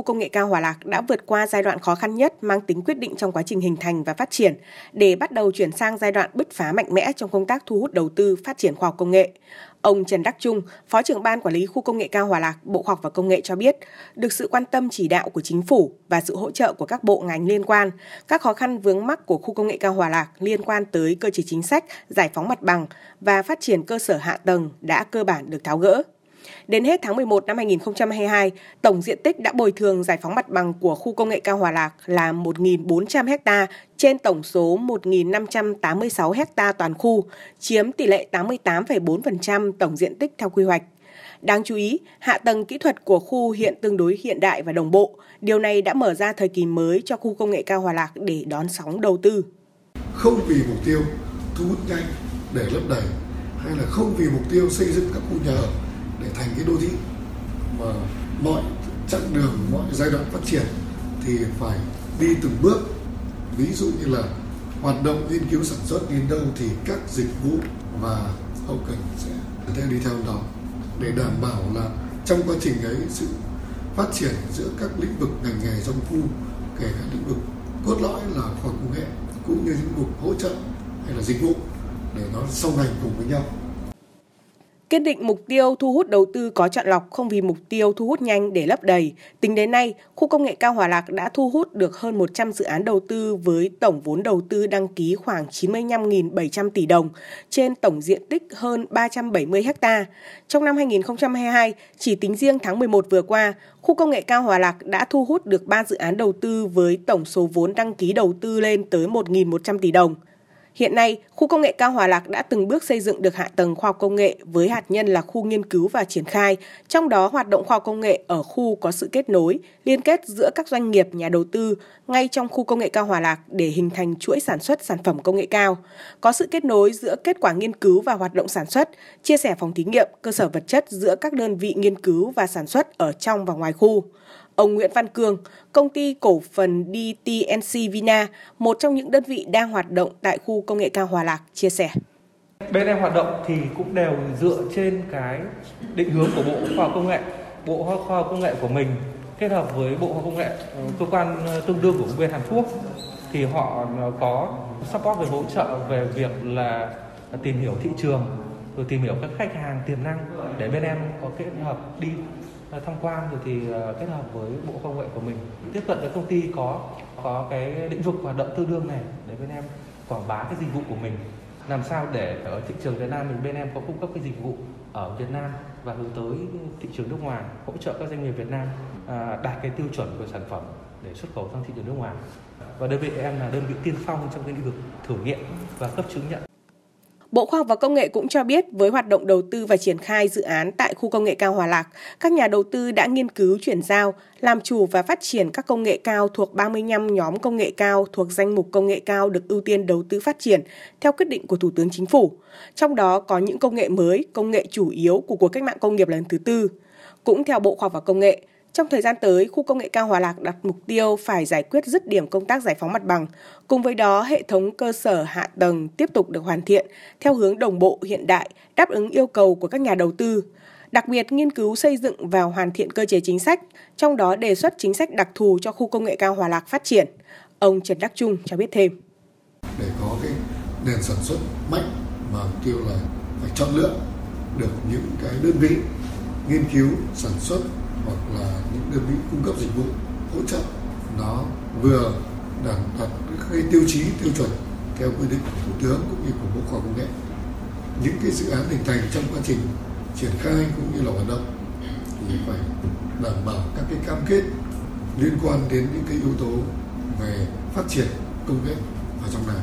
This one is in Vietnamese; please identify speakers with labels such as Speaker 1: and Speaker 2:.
Speaker 1: khu công nghệ cao Hòa Lạc đã vượt qua giai đoạn khó khăn nhất mang tính quyết định trong quá trình hình thành và phát triển để bắt đầu chuyển sang giai đoạn bứt phá mạnh mẽ trong công tác thu hút đầu tư phát triển khoa học công nghệ. Ông Trần Đắc Trung, Phó trưởng ban quản lý khu công nghệ cao Hòa Lạc, Bộ Khoa học và Công nghệ cho biết, được sự quan tâm chỉ đạo của chính phủ và sự hỗ trợ của các bộ ngành liên quan, các khó khăn vướng mắc của khu công nghệ cao Hòa Lạc liên quan tới cơ chế chính sách, giải phóng mặt bằng và phát triển cơ sở hạ tầng đã cơ bản được tháo gỡ. Đến hết tháng 11 năm 2022, tổng diện tích đã bồi thường giải phóng mặt bằng của khu công nghệ cao Hòa Lạc là 1.400 ha trên tổng số 1.586 ha toàn khu, chiếm tỷ lệ 88,4% tổng diện tích theo quy hoạch. Đáng chú ý, hạ tầng kỹ thuật của khu hiện tương đối hiện đại và đồng bộ. Điều này đã mở ra thời kỳ mới cho khu công nghệ cao Hòa Lạc để đón sóng đầu tư.
Speaker 2: Không vì mục tiêu thu hút nhanh để lấp đầy hay là không vì mục tiêu xây dựng các khu nhà ở thành cái đô thị mà mọi chặng đường, mọi giai đoạn phát triển thì phải đi từng bước. Ví dụ như là hoạt động nghiên cứu sản xuất đến đâu thì các dịch vụ và hậu cần sẽ theo đi theo đó để đảm bảo là trong quá trình ấy sự phát triển giữa các lĩnh vực ngành nghề trong khu kể cả lĩnh vực cốt lõi là khoa học công nghệ, cũng như lĩnh vực hỗ trợ hay là dịch vụ để nó song hành cùng với nhau.
Speaker 1: Kiên định mục tiêu thu hút đầu tư có chọn lọc không vì mục tiêu thu hút nhanh để lấp đầy. Tính đến nay, khu công nghệ cao Hòa Lạc đã thu hút được hơn 100 dự án đầu tư với tổng vốn đầu tư đăng ký khoảng 95.700 tỷ đồng trên tổng diện tích hơn 370 ha. Trong năm 2022, chỉ tính riêng tháng 11 vừa qua, khu công nghệ cao Hòa Lạc đã thu hút được 3 dự án đầu tư với tổng số vốn đăng ký đầu tư lên tới 1.100 tỷ đồng. Hiện nay, khu công nghệ cao Hòa Lạc đã từng bước xây dựng được hạ tầng khoa học công nghệ với hạt nhân là khu nghiên cứu và triển khai, trong đó hoạt động khoa học công nghệ ở khu có sự kết nối, liên kết giữa các doanh nghiệp, nhà đầu tư ngay trong khu công nghệ cao Hòa Lạc để hình thành chuỗi sản xuất sản phẩm công nghệ cao. Có sự kết nối giữa kết quả nghiên cứu và hoạt động sản xuất, chia sẻ phòng thí nghiệm, cơ sở vật chất giữa các đơn vị nghiên cứu và sản xuất ở trong và ngoài khu. Ông Nguyễn Văn Cường, công ty cổ phần DTNC Vina, một trong những đơn vị đang hoạt động tại khu công nghệ cao Hòa Lạc, chia sẻ.
Speaker 3: Bên em hoạt động thì cũng đều dựa trên cái định hướng của Bộ Khoa học Công nghệ. Bộ Khoa học Công nghệ của mình kết hợp với Bộ Khoa học Công nghệ, ờ, cơ quan ờ, tương đương của bên Hàn Quốc thì họ ờ, có support về hỗ trợ về việc là tìm hiểu thị trường rồi tìm hiểu các khách hàng tiềm năng để bên em có kết hợp đi À, tham quan rồi thì à, kết hợp với bộ công nghệ của mình, tiếp cận với công ty có có cái lĩnh vực hoạt động tương đương này, để bên em quảng bá cái dịch vụ của mình. Làm sao để ở thị trường Việt Nam mình, bên em có cung cấp cái dịch vụ ở Việt Nam và hướng tới thị trường nước ngoài, hỗ trợ các doanh nghiệp Việt Nam à, đạt cái tiêu chuẩn của sản phẩm để xuất khẩu sang thị trường nước ngoài. Và đơn vị em là đơn vị tiên phong trong cái lĩnh vực thử nghiệm và cấp chứng nhận.
Speaker 1: Bộ Khoa học và Công nghệ cũng cho biết với hoạt động đầu tư và triển khai dự án tại khu công nghệ cao Hòa Lạc, các nhà đầu tư đã nghiên cứu chuyển giao, làm chủ và phát triển các công nghệ cao thuộc 35 nhóm công nghệ cao thuộc danh mục công nghệ cao được ưu tiên đầu tư phát triển theo quyết định của Thủ tướng Chính phủ. Trong đó có những công nghệ mới, công nghệ chủ yếu của cuộc cách mạng công nghiệp lần thứ tư. Cũng theo Bộ Khoa học và Công nghệ, trong thời gian tới, khu công nghệ cao Hòa Lạc đặt mục tiêu phải giải quyết dứt điểm công tác giải phóng mặt bằng. Cùng với đó, hệ thống cơ sở hạ tầng tiếp tục được hoàn thiện theo hướng đồng bộ hiện đại, đáp ứng yêu cầu của các nhà đầu tư. Đặc biệt, nghiên cứu xây dựng và hoàn thiện cơ chế chính sách, trong đó đề xuất chính sách đặc thù cho khu công nghệ cao Hòa Lạc phát triển. Ông Trần Đắc Trung cho biết thêm.
Speaker 2: Để có cái nền sản xuất mạnh mà mục tiêu là phải chọn lựa được những cái đơn vị nghiên cứu sản xuất hoặc là những đơn vị cung cấp dịch vụ hỗ trợ, nó vừa đạt đặt cái tiêu chí, tiêu chuẩn theo quy định của thủ tướng cũng như của bộ khoa công nghệ. Những cái dự án hình thành trong quá trình triển khai cũng như là hoạt động thì phải đảm bảo các cái cam kết liên quan đến những cái yếu tố về phát triển công nghệ ở trong này.